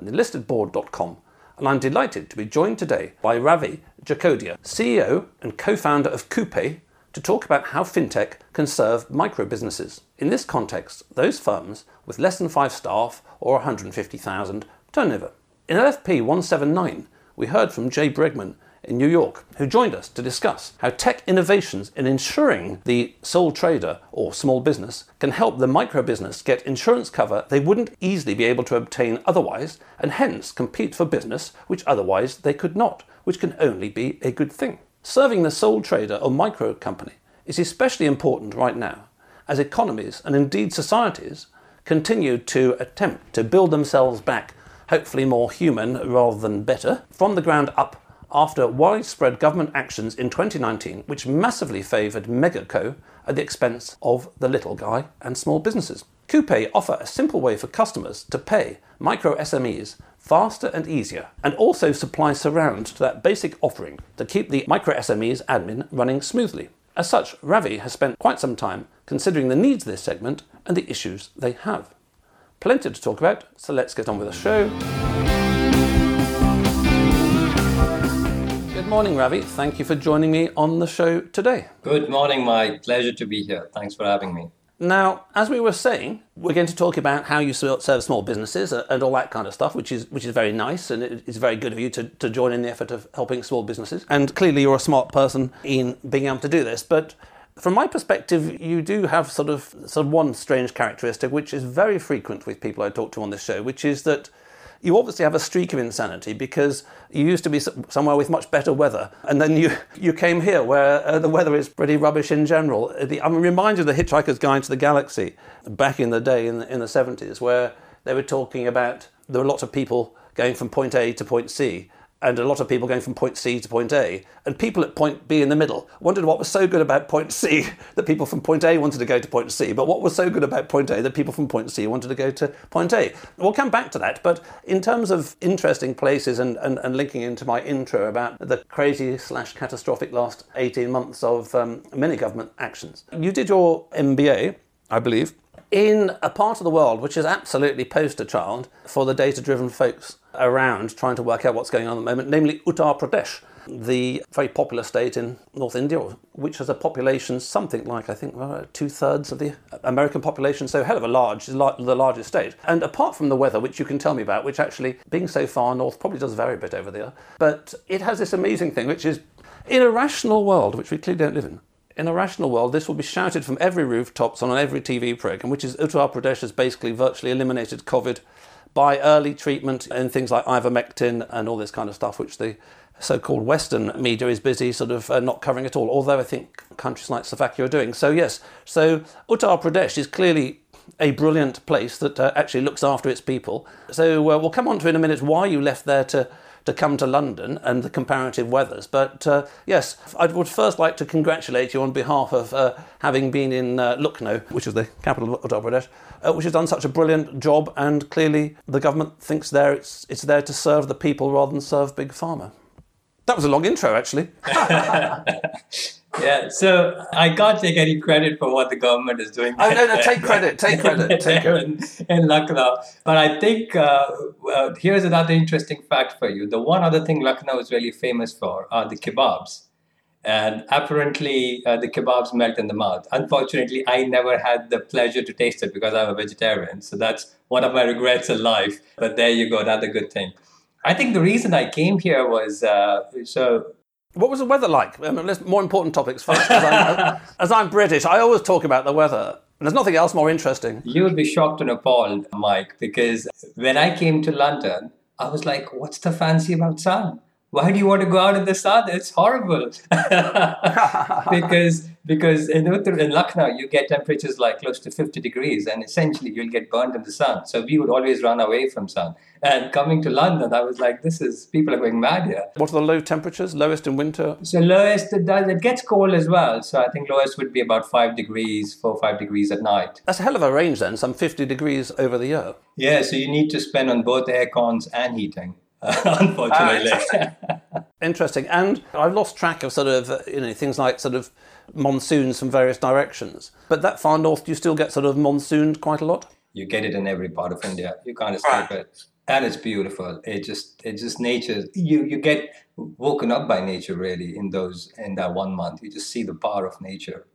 and unlistedboard.com. And I'm delighted to be joined today by Ravi Jacodia, CEO and co founder of Coupé, to talk about how FinTech can serve micro businesses. In this context, those firms with less than five staff or 150,000 turnover. In LFP 179, we heard from Jay Bregman in New York, who joined us to discuss how tech innovations in insuring the sole trader or small business can help the micro business get insurance cover they wouldn't easily be able to obtain otherwise, and hence compete for business which otherwise they could not, which can only be a good thing. Serving the sole trader or micro company is especially important right now, as economies and indeed societies continue to attempt to build themselves back, hopefully more human rather than better, from the ground up after widespread government actions in 2019, which massively favoured megaco at the expense of the little guy and small businesses. Coupé offer a simple way for customers to pay micro SMEs faster and easier, and also supply surround to that basic offering to keep the micro SMEs admin running smoothly. As such, Ravi has spent quite some time considering the needs of this segment and the issues they have. Plenty to talk about, so let's get on with the show. Morning, Ravi. Thank you for joining me on the show today. Good morning, my Pleasure to be here. Thanks for having me. Now, as we were saying, we're going to talk about how you serve small businesses and all that kind of stuff, which is which is very nice and it's very good of you to, to join in the effort of helping small businesses. And clearly, you're a smart person in being able to do this. But from my perspective, you do have sort of sort of one strange characteristic, which is very frequent with people I talk to on this show, which is that you obviously have a streak of insanity because you used to be somewhere with much better weather, and then you, you came here where uh, the weather is pretty rubbish in general. The, I'm reminded of the Hitchhiker's Guide to the Galaxy back in the day in the, in the 70s, where they were talking about there were lots of people going from point A to point C, and a lot of people going from point C to point A, and people at point B in the middle wondered what was so good about point C that people from point A wanted to go to point C, but what was so good about point A that people from point C wanted to go to point A. We'll come back to that, but in terms of interesting places and, and, and linking into my intro about the crazy slash catastrophic last 18 months of um, many government actions, you did your MBA, I believe, in a part of the world which is absolutely poster child for the data driven folks around trying to work out what's going on at the moment, namely Uttar Pradesh, the very popular state in North India, which has a population something like, I think, uh, two thirds of the American population, so hell of a large, the largest state. And apart from the weather, which you can tell me about, which actually, being so far north, probably does vary a bit over there, but it has this amazing thing, which is in a rational world, which we clearly don't live in, in a rational world, this will be shouted from every rooftops on every TV program, which is Uttar Pradesh has basically virtually eliminated COVID by early treatment and things like ivermectin and all this kind of stuff, which the so-called Western media is busy sort of uh, not covering at all. Although I think countries like Slovakia are doing so. Yes, so Uttar Pradesh is clearly a brilliant place that uh, actually looks after its people. So uh, we'll come on to in a minute why you left there to to come to London and the comparative weathers. But uh, yes, I would first like to congratulate you on behalf of uh, having been in uh, Lucknow, which is the capital of Uttar Pradesh, uh, which has done such a brilliant job. And clearly, the government thinks there it's, it's there to serve the people rather than serve big pharma. That was a long intro, actually. yeah, so I can't take any credit for what the government is doing. Oh no, no, take credit, take credit, take credit. in, in Lucknow, but I think uh, uh, here's another interesting fact for you. The one other thing Lucknow is really famous for are the kebabs, and apparently uh, the kebabs melt in the mouth. Unfortunately, I never had the pleasure to taste it because I'm a vegetarian, so that's one of my regrets in life. But there you go, another good thing. I think the reason I came here was uh, so what was the weather like? Mean, more important topics first. As I'm, as I'm British, I always talk about the weather. And there's nothing else more interesting. You would be shocked and appalled, Mike, because when I came to London, I was like, what's the fancy about sun? Why do you want to go out in the sun? It's horrible. because because in, in Lucknow you get temperatures like close to 50 degrees and essentially you'll get burned in the sun. So we would always run away from sun. And coming to London, I was like, this is people are going mad here. What are the low temperatures? Lowest in winter? So lowest it does it gets cold as well. So I think lowest would be about five degrees, four five degrees at night. That's a hell of a range then, some 50 degrees over the year. Yeah, so you need to spend on both air cons and heating. unfortunately. Interesting. And I've lost track of sort of, uh, you know, things like sort of monsoons from various directions. But that far north, do you still get sort of monsooned quite a lot? You get it in every part of India. You can't escape it. And it's beautiful. It just, it's just nature. You, you get woken up by nature really in those, in that one month. You just see the power of nature.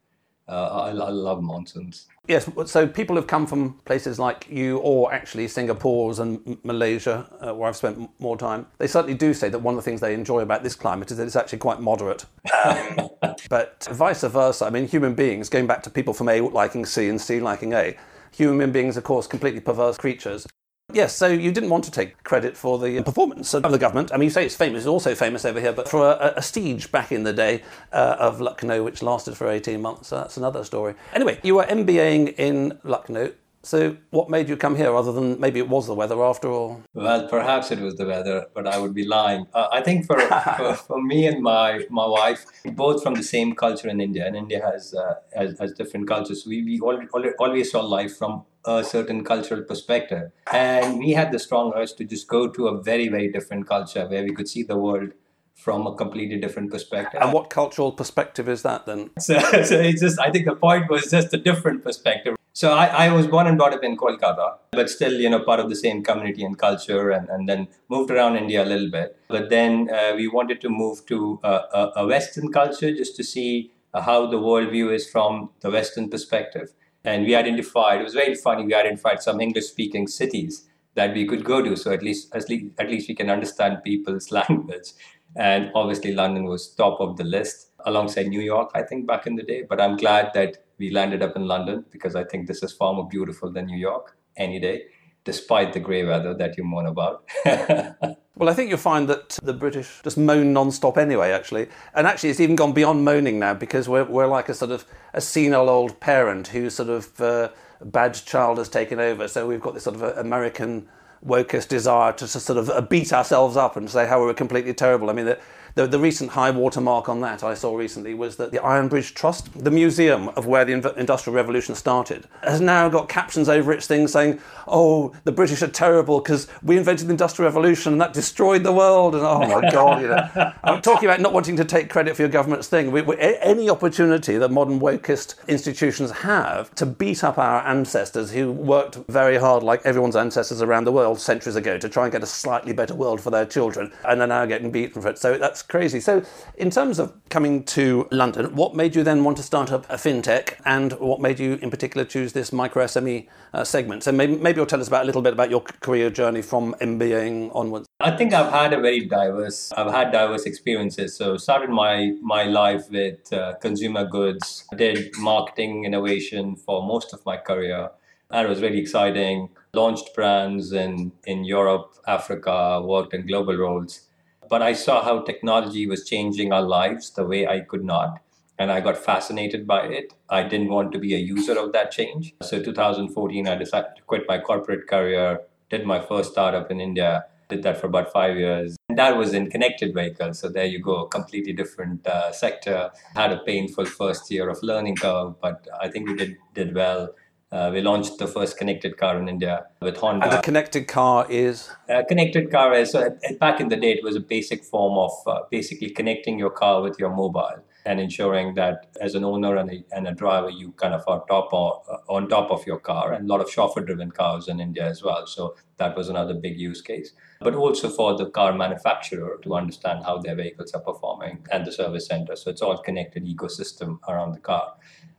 Uh, I, I love mountains. Yes, so people have come from places like you, or actually Singapore's and Malaysia, uh, where I've spent more time. They certainly do say that one of the things they enjoy about this climate is that it's actually quite moderate. But vice versa, I mean, human beings, going back to people from A liking C and C liking A, human beings, of course, completely perverse creatures. Yes, so you didn't want to take credit for the performance of the government. I mean, you say it's famous, it's also famous over here, but for a, a siege back in the day uh, of Lucknow, which lasted for 18 months, so that's another story. Anyway, you were MBAing in Lucknow. So, what made you come here other than maybe it was the weather after all? Well, perhaps it was the weather, but I would be lying. Uh, I think for, for, for, me and my, my wife, both from the same culture in India, and India has, uh, has, has, different cultures. We, we always, always saw life from a certain cultural perspective. And we had the strong urge to just go to a very, very different culture where we could see the world from a completely different perspective. And what cultural perspective is that then? So, so it's just, I think the point was just a different perspective. So I, I was born and brought up in Kolkata, but still, you know, part of the same community and culture, and, and then moved around India a little bit. But then uh, we wanted to move to a, a, a Western culture just to see how the worldview is from the Western perspective. And we identified, it was very funny, we identified some English speaking cities that we could go to. So at least, at least, at least we can understand people's language. And obviously, London was top of the list alongside New York, I think, back in the day. But I'm glad that we landed up in London because I think this is far more beautiful than New York any day, despite the grey weather that you moan about. Well, I think you'll find that the British just moan non-stop anyway, actually. And actually, it's even gone beyond moaning now because we're, we're like a sort of a senile old parent whose sort of uh, bad child has taken over. So we've got this sort of American wokest desire to, sort of uh, beat ourselves up and say how we are completely terrible. I mean, the, the, the recent high water mark on that I saw recently was that the Iron Bridge Trust, the museum of where the Industrial Revolution started, has now got captions over its thing saying, oh, the British are terrible because we invented the Industrial Revolution and that destroyed the world. And oh my God, you know. I'm talking about not wanting to take credit for your government's thing. We, we, any opportunity that modern wokist institutions have to beat up our ancestors who worked very hard, like everyone's ancestors around the world centuries ago, to try and get a slightly better world for their children, and they're now getting beaten for it. So that's crazy. So, in terms of coming to London, what made you then want to start up a fintech, and what made you in particular choose this micro SME uh, segment? So, maybe, maybe you'll tell us about a little bit about your career journey from MBAing onwards. I think I've had a very diverse. I've had diverse experiences. So, started my my life with uh, consumer goods. Did marketing innovation for most of my career. That was really exciting. Launched brands in in Europe, Africa. Worked in global roles but I saw how technology was changing our lives the way I could not. And I got fascinated by it. I didn't want to be a user of that change. So 2014, I decided to quit my corporate career, did my first startup in India, did that for about five years. And that was in connected vehicles. So there you go, completely different uh, sector. Had a painful first year of learning curve, but I think we did, did well uh, we launched the first connected car in India with Honda. And the connected car is? A connected car is, so back in the day, it was a basic form of uh, basically connecting your car with your mobile and ensuring that as an owner and a, and a driver, you kind of are top on, uh, on top of your car. And a lot of chauffeur-driven cars in India as well. So that was another big use case. But also for the car manufacturer to understand how their vehicles are performing and the service center. So it's all connected ecosystem around the car.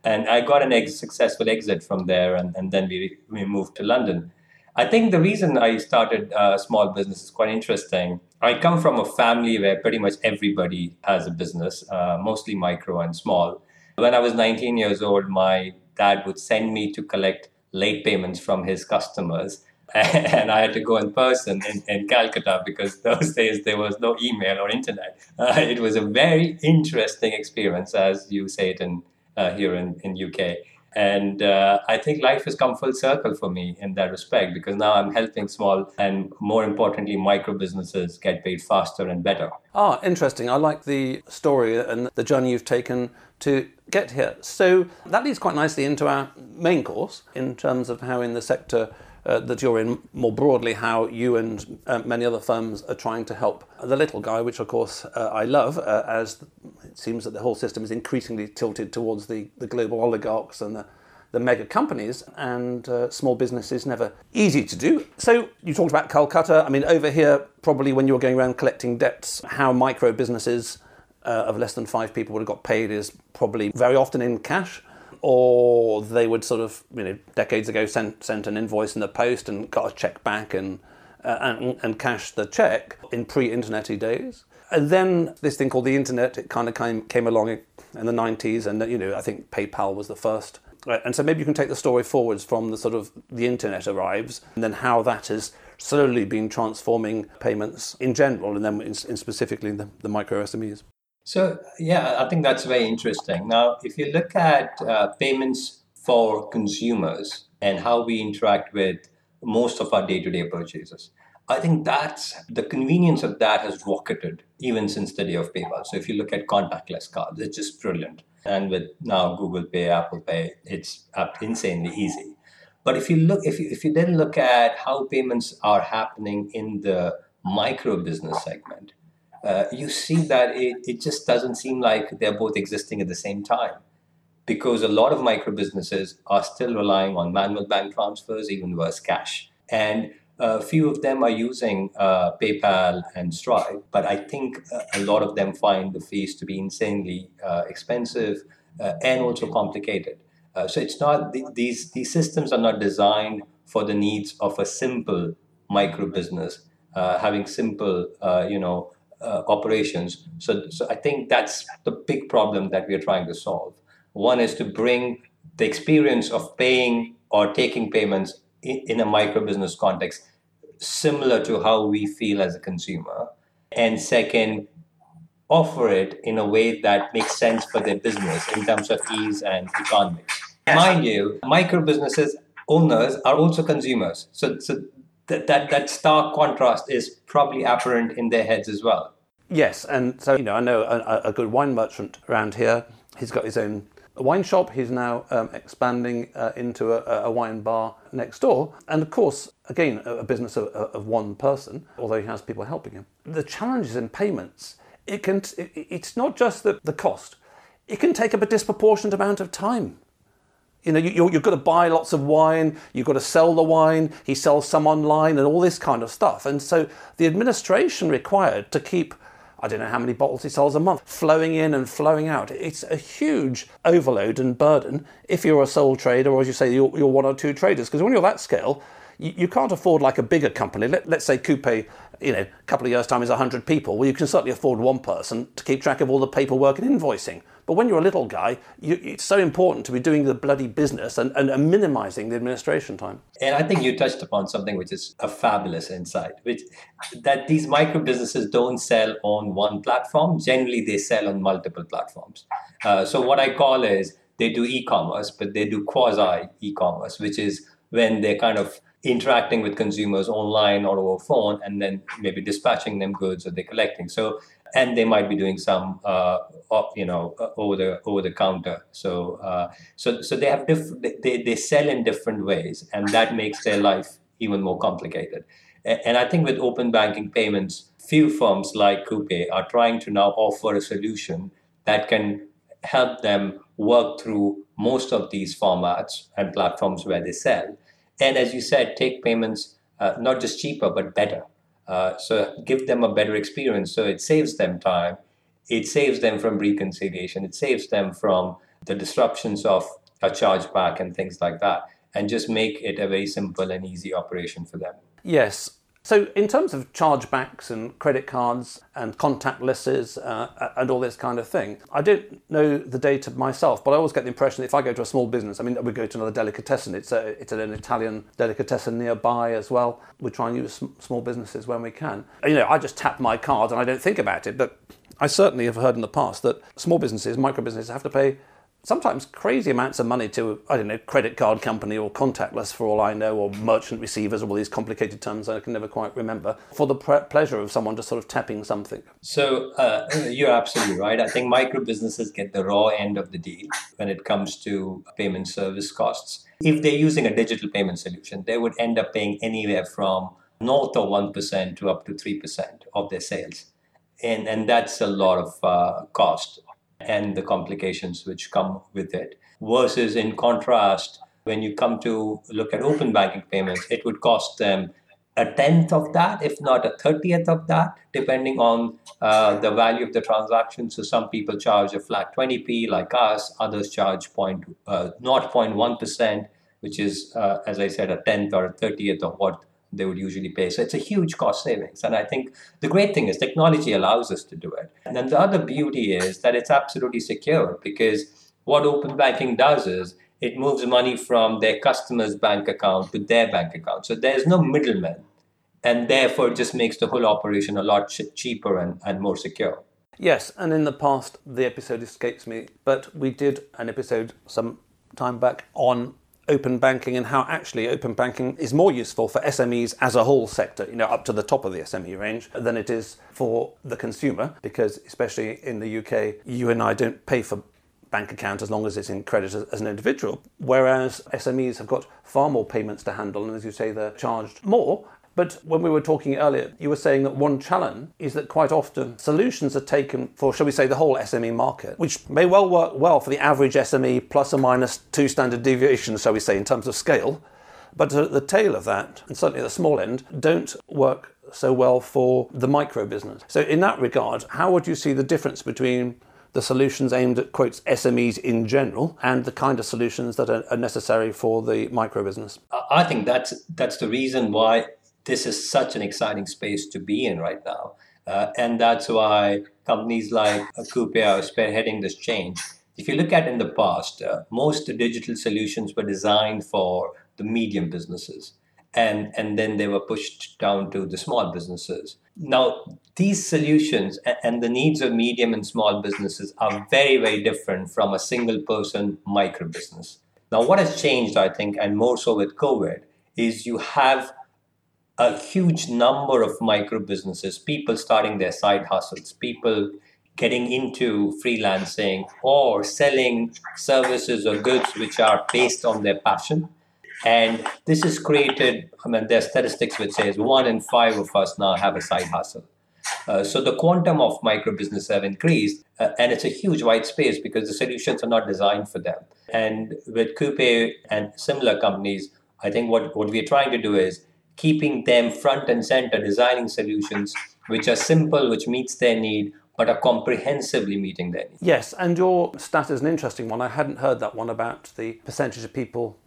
And I got an ex- successful exit from there, and, and then we, we moved to London. I think the reason I started a small business is quite interesting. I come from a family where pretty much everybody has a business, uh, mostly micro and small. When I was 19 years old, my dad would send me to collect late payments from his customers and I had to go in person in, in Calcutta because those days there was no email or internet. Uh, it was a very interesting experience, as you say it in uh, here in in UK. And uh, I think life has come full circle for me in that respect because now I'm helping small and more importantly, micro businesses get paid faster and better. Ah, interesting. I like the story and the journey you've taken to get here. So that leads quite nicely into our main course in terms of how in the sector that you're in more broadly, how you and uh, many other firms are trying to help the little guy, which of course uh, I love, uh, as it seems that the whole system is increasingly tilted towards the, the global oligarchs and the, the mega companies, and uh, small business is never easy to do. So you talked about Calcutta. I mean, over here, probably when you were going around collecting debts, how micro businesses uh, of less than five people would have got paid is probably very often in cash or they would sort of, you know, decades ago sent sent an invoice in the post and got a check back and uh, and, and cashed the check in pre-internety days. And then this thing called the internet, it kind of came came along in the 90s, and you know, I think PayPal was the first. And so maybe you can take the story forwards from the sort of the internet arrives, and then how that has slowly been transforming payments in general, and then in, in specifically the, the micro SMEs. So, yeah, I think that's very interesting. Now, if you look at uh, payments for consumers and how we interact with most of our day to day purchases, I think that's the convenience of that has rocketed even since the day of PayPal. So, if you look at contactless cards, it's just brilliant. And with now Google Pay, Apple Pay, it's insanely easy. But if you look, if you, if you then look at how payments are happening in the micro business segment, uh, you see that it, it just doesn't seem like they're both existing at the same time because a lot of micro businesses are still relying on manual bank transfers, even worse, cash. And a few of them are using uh, PayPal and Stripe, but I think a lot of them find the fees to be insanely uh, expensive uh, and also complicated. Uh, so it's not these these systems are not designed for the needs of a simple micro business, uh, having simple you know uh, operations. So, so I think that's the big problem that we are trying to solve. One is to bring the experience of paying or taking payments in, in a micro business context similar to how we feel as a consumer. And second, offer it in a way that makes sense for their business in terms of ease and economics. Mind you, micro businesses owners are also consumers. So, so that, that, that stark contrast is probably apparent in their heads as well. Yes, and so, you know, I know a, a good wine merchant around here. He's got his own wine shop. He's now um, expanding uh, into a, a, wine bar next door. And of course, again, a, a business of, of, one person, although he has people helping him. The challenges in payments, it can, it, it's not just the, the cost, it can take up a disproportionate amount of time. You know, you, you've got to buy lots of wine, you've got to sell the wine, he sells some online, and all this kind of stuff. And so the administration required to keep I don't know how many bottles he sells a month, flowing in and flowing out. It's a huge overload and burden if you're a sole trader or, as you say, you're, you're one or two traders. Because when you're that scale, you, can't afford like a bigger company. Let, us say Coupé, you know, a couple of years' time is 100 people. Well, you can certainly afford one person to keep track of all the paperwork and invoicing. But when you're a little guy, you, it's so important to be doing the bloody business and, and, and, minimizing the administration time. And I think you touched upon something which is a fabulous insight, which that these micro businesses don't sell on one platform. Generally, they sell on multiple platforms. Uh, so what I call is they do e-commerce, but they do quasi e-commerce, which is when they're kind of interacting with consumers online or over phone and then maybe dispatching them goods or they're collecting. So and they might be doing some uh, you know uh, over the over the counter so uh, so so they have diff- they, they sell in different ways and that makes their life even more complicated and i think with open banking payments few firms like Coupé are trying to now offer a solution that can help them work through most of these formats and platforms where they sell and as you said take payments uh, not just cheaper but better uh, so give them a better experience. So it saves them time. It saves them from reconciliation. It saves them from the disruptions of a chargeback and things like that. And just make it a very simple and easy operation for them. Yes. So, in terms of chargebacks and credit cards and contactlesses uh, and all this kind of thing, I don't know the data myself, but I always get the impression that if I go to a small business, I mean, we go to another delicatessen, it's, a, it's an Italian delicatessen nearby as well. We try and use small businesses when we can. You know, I just tap my card and I don't think about it, but I certainly have heard in the past that small businesses, micro businesses, have to pay sometimes crazy amounts of money to, I don't know, credit card company or contactless for all I know, or merchant receivers, all these complicated terms I can never quite remember, for the pre- pleasure of someone just sort of tapping something. So uh, you're absolutely right. I think micro businesses get the raw end of the deal when it comes to payment service costs. If they're using a digital payment solution, they would end up paying anywhere from north of 1% to up to 3% of their sales. And, and that's a lot of uh, cost and the complications which come with it. Versus, in contrast, when you come to look at open banking payments, it would cost them a tenth of that, if not a thirtieth of that, depending on uh, the value of the transaction. So some people charge a flat 20p like us, others charge point, uh, 0.1%, which is, uh, as I said, a tenth or a thirtieth of what they would usually pay. So it's a huge cost savings. And I think the great thing is technology allows us to do it. And then the other beauty is that it's absolutely secure because what open banking does is it moves money from their customer's bank account to their bank account. So there's no middleman. And therefore, it just makes the whole operation a lot ch- cheaper and, and more secure. Yes, and in the past, the episode escapes me, but we did an episode some time back on open banking and how actually open banking is more useful for SMEs as a whole sector, you know, up to the top of the SME range than it is for the consumer because especially in the UK, you and I don't pay for bank account as long as it's in credit as, an individual, whereas SMEs have got far more payments to handle, and as you say, they're charged more. But when we were talking earlier, you were saying that one challenge is that quite often solutions are taken for, shall we say, the whole SME market, which may well work well for the average SME plus or minus two standard deviations, shall we say, in terms of scale. But at the tail of that, and certainly at the small end, don't work so well for the micro business. So, in that regard, how would you see the difference between the solutions aimed at quotes SMEs in general and the kind of solutions that are, necessary for the micro business? I think that's that's the reason why this is such an exciting space to be in right now. Uh, and that's why companies like Coupe are spearheading this change. If you look at in the past, uh, most digital solutions were designed for the medium businesses, and, and then they were pushed down to the small businesses. Now, these solutions and the needs of medium and small businesses are very, very different from a single person micro business. Now, what has changed, I think, and more so with COVID, is you have a huge number of micro businesses, people starting their side hustles, people getting into freelancing or selling services or goods which are based on their passion. And this has created, I mean, there are statistics which says one in five of us now have a side hustle. Uh, so the quantum of micro businesses have increased, uh, and it's a huge white space because the solutions are not designed for them. And with Coupe and similar companies, I think what, what we're trying to do is keeping them front and center, designing solutions which are simple, which meets their need, but are comprehensively meeting their needs. Yes, and your stat is an interesting one. I hadn't heard that one about the percentage of people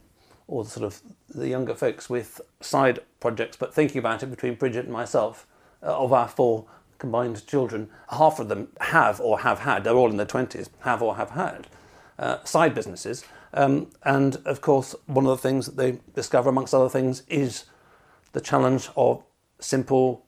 or the sort of the younger folks with side projects, but thinking about it between Bridget and myself, uh, of our four combined children, half of them have or have had, they're all in their 20s, have or have had uh, side businesses. Um, and of course, one of the things that they discover, amongst other things, is the challenge of simple,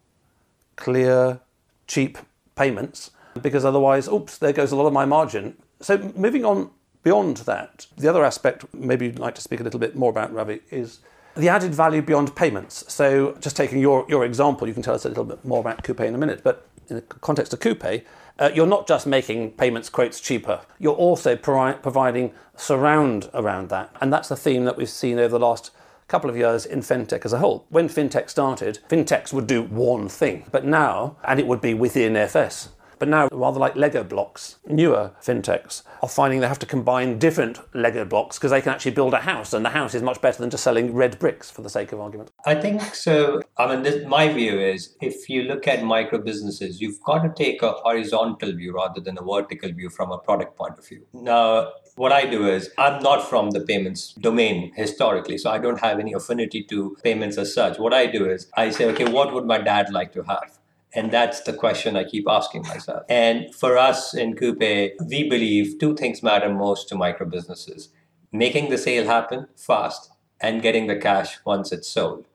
clear, cheap payments because otherwise, oops, there goes a lot of my margin. So moving on beyond that, the other aspect maybe you'd like to speak a little bit more about, Ravi, is the added value beyond payments. So just taking your, your example, you can tell us a little bit more about Coupe in a minute, but in the context of Coupe, uh, you're not just making payments quotes cheaper, you're also pro- providing surround around that. And that's the theme that we've seen over the last couple of years in fintech as a whole. When fintech started, fintechs would do one thing, but now, and it would be within FS. But now, rather like Lego blocks, newer fintechs are finding they have to combine different Lego blocks because they can actually build a house, and the house is much better than just selling red bricks for the sake of argument. I think so. I mean, this, my view is if you look at micro businesses, you've got to take a horizontal view rather than a vertical view from a product point of view. Now, what I do is I'm not from the payments domain historically, so I don't have any affinity to payments as such. What I do is I say, okay, what would my dad like to have? And that's the question I keep asking myself. And for us in Coupe, we believe two things matter most to micro businesses making the sale happen fast and getting the cash once it's sold.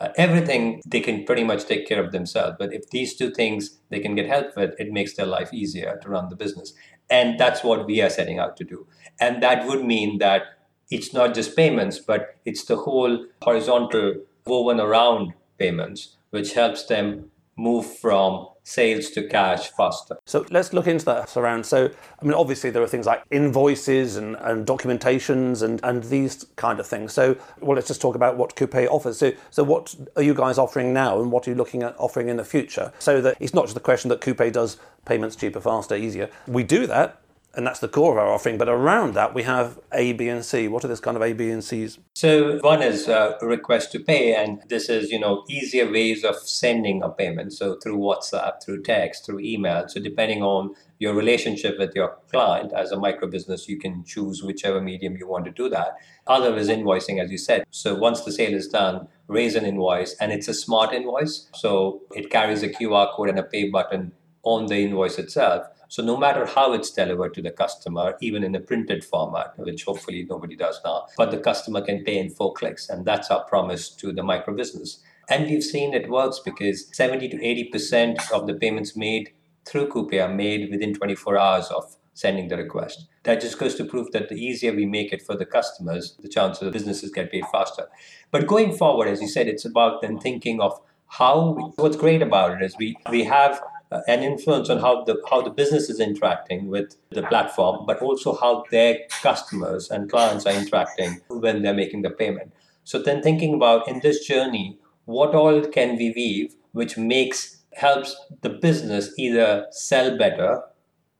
Uh, everything they can pretty much take care of themselves. But if these two things they can get help with, it makes their life easier to run the business. And that's what we are setting out to do. And that would mean that it's not just payments, but it's the whole horizontal woven around payments, which helps them move from sales to cash faster. So let's look into that around. So, I mean, obviously there are things like invoices and, and documentations and, and these kind of things. So, well, let's just talk about what Coupe offers. So, so what are you guys offering now and what are you looking at offering in the future? So that it's not just the question that Coupe does payments cheaper, faster, easier. We do that, and that's the core of our offering. But around that, we have A, B, and C. What are this kind of A, B, and C's? So one is uh, request to pay, and this is you know easier ways of sending a payment. So through WhatsApp, through text, through email. So depending on your relationship with your client as a micro business, you can choose whichever medium you want to do that. Other is invoicing, as you said. So once the sale is done, raise an invoice, and it's a smart invoice. So it carries a QR code and a pay button on the invoice itself. So no matter how it's delivered to the customer, even in a printed format, which hopefully nobody does now, but the customer can pay in four clicks. And that's our promise to the micro business. And we've seen it works because 70 to 80% of the payments made through Coupe are made within 24 hours of sending the request. That just goes to prove that the easier we make it for the customers, the chances of businesses get paid faster. But going forward, as you said, it's about then thinking of how what's great about it is we we have Uh, an influence on how the how the business is interacting with the platform, but also how their customers and clients are interacting when they're making the payment. So then thinking about in this journey, what all can we weave which makes helps the business either sell better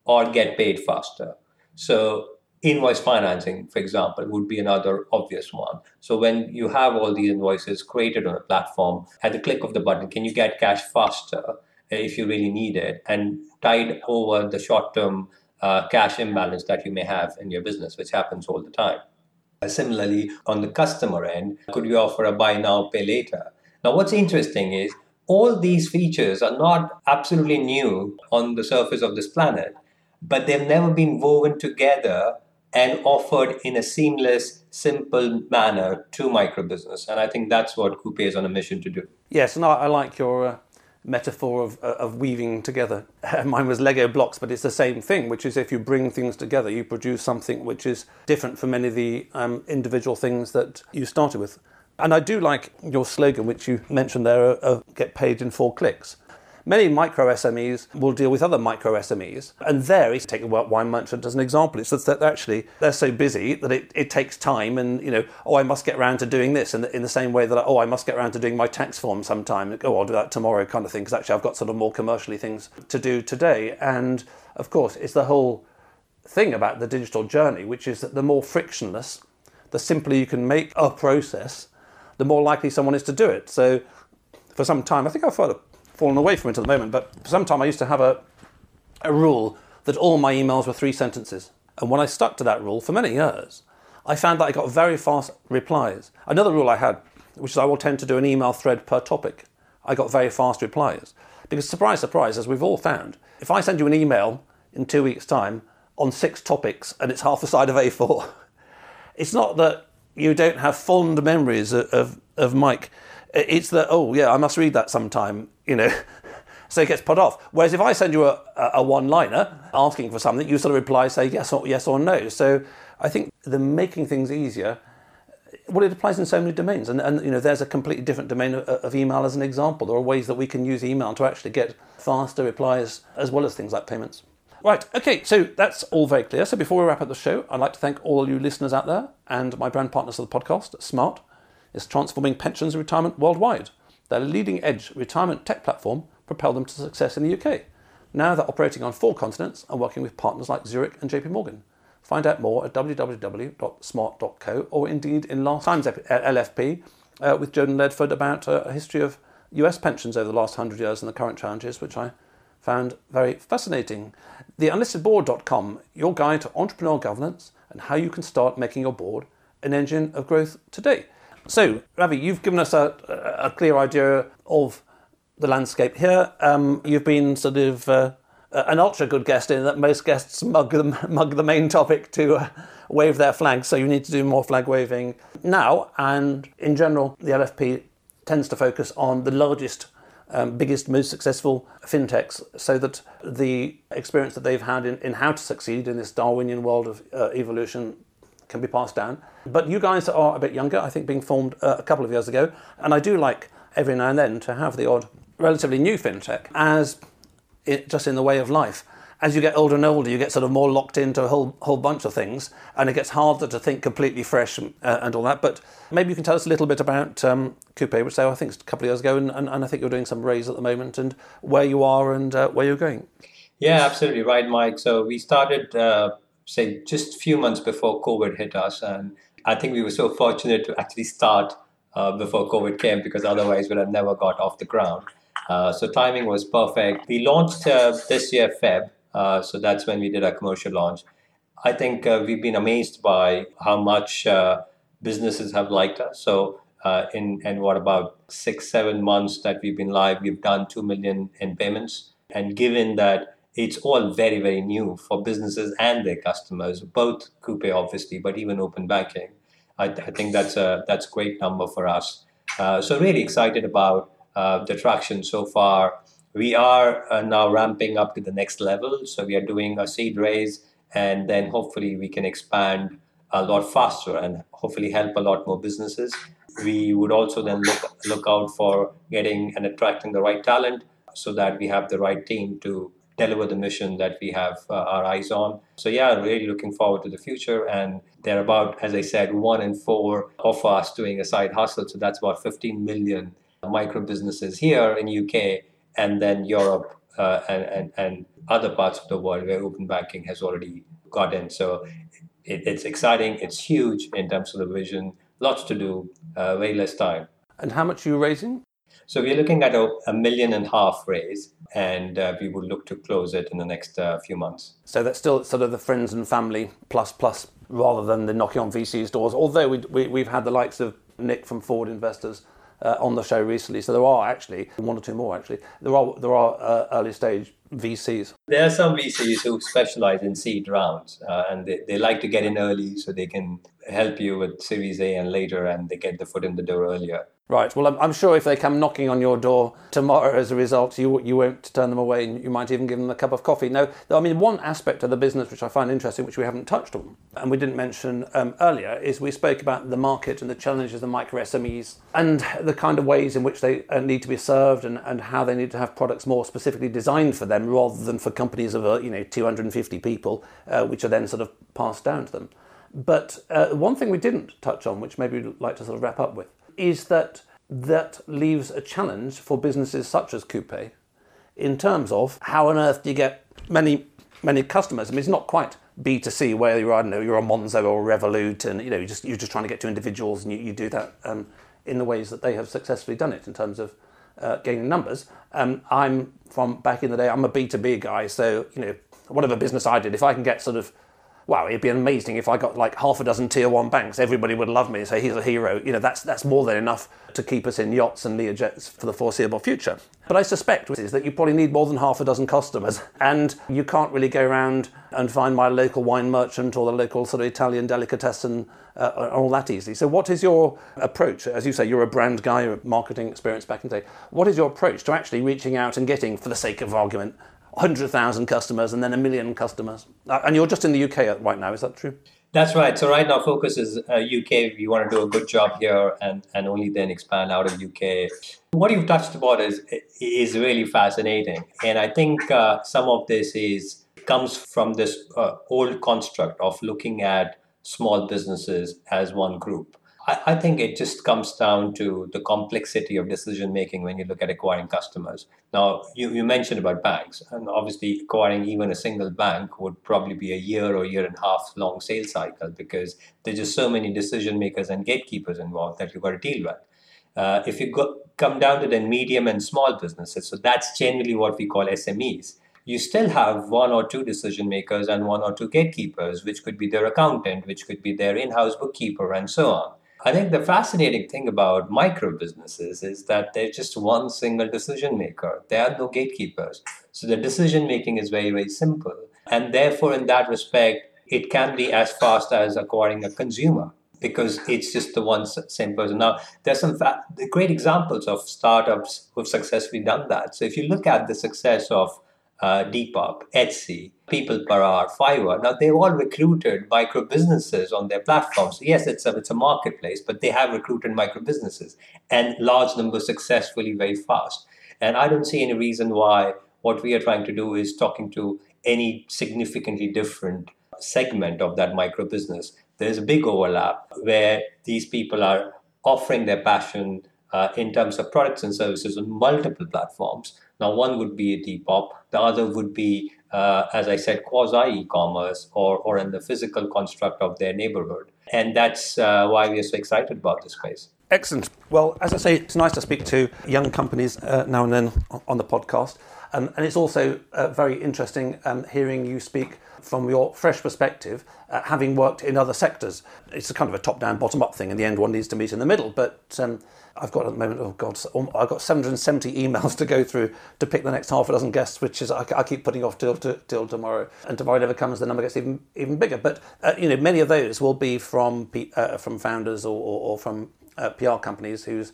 or get paid faster. So invoice financing, for example, would be another obvious one. So when you have all these invoices created on a platform, at the click of the button, can you get cash faster? If you really need it and tide over the short term uh, cash imbalance that you may have in your business, which happens all the time. Uh, similarly, on the customer end, could you offer a buy now, pay later? Now, what's interesting is all these features are not absolutely new on the surface of this planet, but they've never been woven together and offered in a seamless, simple manner to micro business. And I think that's what Coupe is on a mission to do. Yes, and I, I like your uh, metaphor of, uh, of weaving together. Mine was Lego blocks, but it's the same thing, which is if you bring things together, you produce something which is different from many of the um, individual things that you started with. And I do like your slogan, which you mentioned there, of get paid in four clicks. Many micro SMEs will deal with other micro SMEs, and there, take a wine merchant as an example. It's that actually they're so busy that it, it takes time, and you know, oh, I must get around to doing this, and in the same way that oh, I must get around to doing my tax form sometime. Oh, I'll do that tomorrow, kind of thing. Because actually, I've got sort of more commercially things to do today, and of course, it's the whole thing about the digital journey, which is that the more frictionless, the simpler you can make a process, the more likely someone is to do it. So, for some time, I think I've thought fallen away from it at the moment, but for some time I used to have a, a rule that all my emails were three sentences. And when I stuck to that rule for many years, I found that I got very fast replies. Another rule I had, which is I will tend to do an email thread per topic, I got very fast replies. Because, surprise, surprise, as we've all found, if I send you an email in two weeks' time on six topics and it's half the side of A4, it's not that you don't have fond memories of, of, of Mike it's that oh yeah, I must read that sometime, you know. so it gets put off. Whereas if I send you a, a one-liner asking for something, you sort of reply say yes or yes or no. So I think the making things easier. Well, it applies in so many domains, and, and you know, there's a completely different domain of, of email as an example. There are ways that we can use email to actually get faster replies, as well as things like payments. Right, okay, so that's all very clear. So before we wrap up the show, I'd like to thank all you listeners out there and my brand partners of the podcast, Smart, is transforming pensions and retirement worldwide. Their leading edge retirement tech platform propelled them to success in the UK. Now they're operating on four continents and working with partners like Zurich and JP Morgan. Find out more at www.smart.co or indeed in last time's LFP uh, with Jordan Ledford about uh, a history of US pensions over the last 100 years and the current challenges, which I found very fascinating. The unlistedboard.com, your guide to entrepreneurial governance and how you can start making your board an engine of growth today. So, Ravi, you've given us a, a clear idea of the landscape here. Um, you've been sort of uh, an ultra good guest in that most guests mug the, mug the main topic to uh, wave their flags, so you need to do more flag waving now. And in general, the LFP tends to focus on the largest, um, biggest, most successful fintechs, so that the experience that they've had in, in how to succeed in this Darwinian world of uh, evolution can be passed down. But you guys are a bit younger, I think, being formed uh, a couple of years ago, and I do like every now and then to have the odd relatively new fintech as it, just in the way of life. As you get older and older, you get sort of more locked into a whole whole bunch of things, and it gets harder to think completely fresh and, uh, and all that. But maybe you can tell us a little bit about um, Coupe, which I think is a couple of years ago, and, and, and, I think you're doing some raise at the moment, and where you are and uh, where you're going. Yeah, absolutely right, Mike. So we started, uh, say, just a few months before COVID hit us, and I think we were so fortunate to actually start uh, before COVID came because otherwise we'd have never got off the ground. Uh, so timing was perfect. We launched uh, this year Feb, uh, so that's when we did our commercial launch. I think uh, we've been amazed by how much uh, businesses have liked us. So in and what about six seven months that we've been live, we've done two million in payments. And given that it's all very very new for businesses and their customers, both Coupe obviously, but even open banking. I, I think that's a that's a great number for us. so really excited about uh, the traction so far. We are uh, now ramping up to the next level. So we are doing a seed raise, and then hopefully we can expand a lot faster and hopefully help a lot more businesses. We would also then look look out for getting and attracting the right talent so that we have the right team to deliver the mission that we have uh, our eyes on. So yeah, really looking forward to the future. And they're about, as I said, one in four of us doing a side hustle. So that's about 15 million micro businesses here in UK and then Europe uh, and, and, and other parts of the world where open banking has already got in. So it, it's exciting, it's huge in terms of the vision, lots to do, uh, way less time. And how much are you raising? So we're looking at a, a million and a half raise, and uh, we would look to close it in the next uh, few months. So that's still sort of the friends and family plus plus rather than the knocking on VC's doors. Although we, we, we've had the likes of Nick from Forward Investors uh, on the show recently. So there are actually one or two more. Actually, there are there are uh, early stage VCs. There are some VCs who specialize in seed rounds, uh, and they, they like to get in early so they can help you with Series A and later, and they get the foot in the door earlier. Right. Well, I'm, I'm, sure if they come knocking on your door tomorrow as a result, you you won't turn them away, and you might even give them a cup of coffee. No, I mean one aspect of the business which I find interesting, which we haven't touched on, and we didn't mention um, earlier, is we spoke about the market and the challenges of the micro SMEs and the kind of ways in which they uh, need to be served, and, and how they need to have products more specifically designed for them, rather than for companies of uh, you know 250 people, uh, which are then sort of passed down to them. But uh, one thing we didn't touch on, which maybe we'd like to sort of wrap up with, is that that leaves a challenge for businesses such as Coupe in terms of how on earth do you get many many customers? I mean, it's not quite B2C where you're, I don't know, you're a Monzo or a Revolut and, you know, you're just, you're just trying to get to individuals and you, you do that um, in the ways that they have successfully done it in terms of uh, gaining numbers. Um, I'm from back in the day, I'm a B2B guy. So, you know, whatever business I did, if I can get sort of wow, it'd be amazing if I got like half a dozen tier one banks. Everybody would love me and say he's a hero. You know, that's that's more than enough to keep us in yachts and Learjets for the foreseeable future. But I suspect is that you probably need more than half a dozen customers, and you can't really go around and find my local wine merchant or the local sort of Italian delicatessen uh, all that easily. So, what is your approach? As you say, you're a brand guy, you're marketing experience back in the day. What is your approach to actually reaching out and getting, for the sake of argument, 100,000 customers and then a million customers. Uh, and you're just in the UK right now, is that true? That's right. So right now, focus is uh, UK. We want to do a good job here, and, and only then expand out of UK. What you've touched upon is is really fascinating, and I think uh, some of this is comes from this uh, old construct of looking at small businesses as one group. I, I think it just comes down to the complexity of decision making when you look at acquiring customers. Now, you, you mentioned about banks, and obviously, acquiring even a single bank would probably be a year or year and a half long sales cycle because there's just so many decision makers and gatekeepers involved that you've got to deal with. Uh, if you go, come down to the medium and small businesses, so that's generally what we call SMEs you still have one or two decision makers and one or two gatekeepers, which could be their accountant, which could be their in house bookkeeper, and so on. I think the fascinating thing about micro businesses is that they're just one single decision maker. There are no gatekeepers. So the decision making is very, very simple. And therefore, in that respect, it can be as fast as acquiring a consumer because it's just the one same person. Now, there's some fa- great examples of startups who've successfully done that. So if you look at the success of uh, Depop, Etsy, People Per Hour, Fiverr. Now they've all recruited micro businesses on their platforms. Yes, it's a it's a marketplace, but they have recruited micro businesses and large numbers successfully very fast. And I don't see any reason why what we are trying to do is talking to any significantly different segment of that micro business. There's a big overlap where these people are offering their passion uh, in terms of products and services on multiple platforms now, one would be a Depop, the other would be, uh, as I said, quasi e commerce or, or in the physical construct of their neighborhood. And that's uh, why we are so excited about this space. Excellent. Well, as I say, it's nice to speak to young companies uh, now and then on the podcast. Um, and it's also uh, very interesting um, hearing you speak from your fresh perspective, uh, having worked in other sectors. It's a kind of a top down, bottom up thing. In the end, one needs to meet in the middle. But um, I've got at the moment, oh God, I've got 770 emails to go through to pick the next half a dozen guests, which is I, I keep putting off till, till, till tomorrow. And tomorrow never comes, the number gets even even bigger. But uh, you know, many of those will be from uh, from founders or, or, or from uh, PR companies whose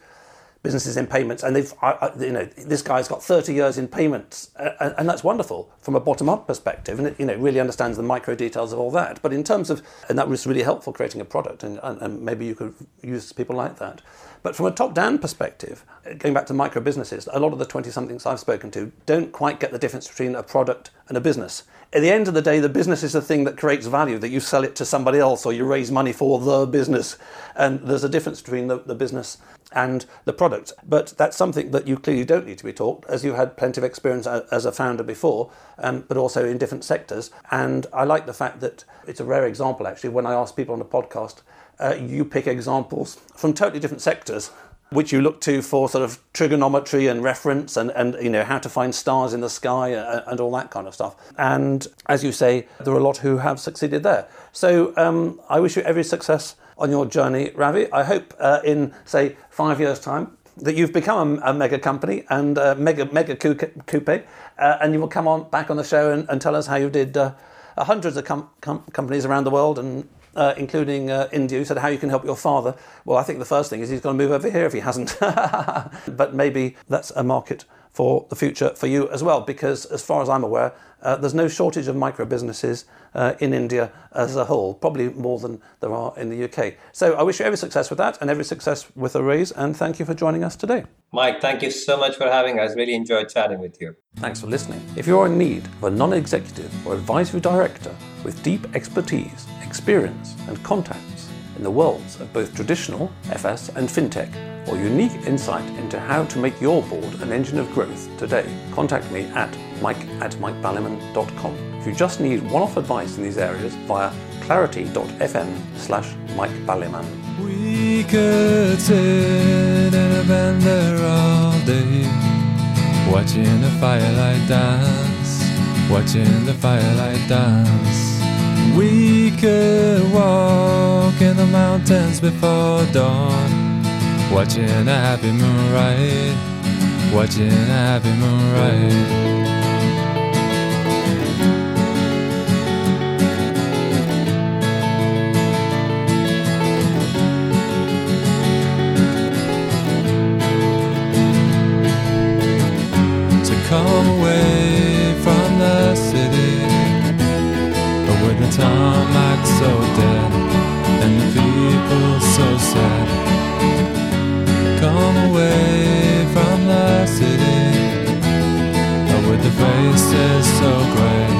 businesses in payments, and they've, I, I, you know, this guy's got 30 years in payments, and, and that's wonderful from a bottom-up perspective, and it, you know, really understands the micro details of all that. But in terms of, and that was really helpful creating a product, and, and, and maybe you could use people like that. But from a top-down perspective, going back to micro businesses, a lot of the 20-somethings I've spoken to don't quite get the difference between a product and a business. At the end of the day, the business is the thing that creates value, that you sell it to somebody else or you raise money for the business. And there's a difference between the, the business and the product. But that's something that you clearly don't need to be taught, as you had plenty of experience as a founder before, um, but also in different sectors. And I like the fact that it's a rare example, actually, when I ask people on the podcast, uh, you pick examples from totally different sectors which you look to for sort of trigonometry and reference and, and you know how to find stars in the sky and, and all that kind of stuff. And as you say, there are a lot who have succeeded there. So um, I wish you every success on your journey, Ravi. I hope uh, in, say, five years' time, that you've become a, a mega company and a mega mega coupe, uh, and you will come on back on the show and, and tell us how you did uh, hundreds of com- com- companies around the world and uh, including uh, India, who said how you can help your father. Well, I think the first thing is he's going to move over here if he hasn't. but maybe that's a market for the future for you as well, because as far as I'm aware, uh, there's no shortage of micro businesses uh, in India as a whole, probably more than there are in the UK. So I wish you every success with that and every success with Arrays, and thank you for joining us today. Mike, thank you so much for having us. Really enjoyed chatting with you. Thanks for listening. If you're in need of a non executive or advisory director with deep expertise, experience, and contacts in the worlds of both traditional FS and fintech, or unique insight into how to make your board an engine of growth today, contact me at mike at mikeballiman.com. If you just need one-off advice in these areas via clarity.fm slash Mike Balliman. We could sit in a band there all day, watching the firelight dance, watching the firelight dance. We could walk mountains before dawn, watching a happy moon ride, watching a happy moon ride. come away from the city. But with the tarmac so dead feel so sad. Come away from the city, but with the faces so gray.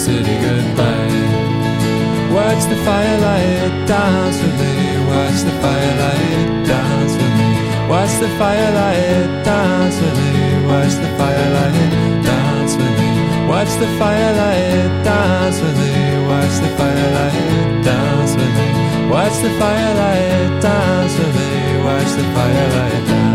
city goodbye. Watch the firelight dance with me. Watch the firelight dance with me. Watch the firelight dance with me. Watch the firelight dance with me. Watch the firelight dance with me. Watch the firelight dance with me. Watch the firelight dance with me. Watch the firelight dance.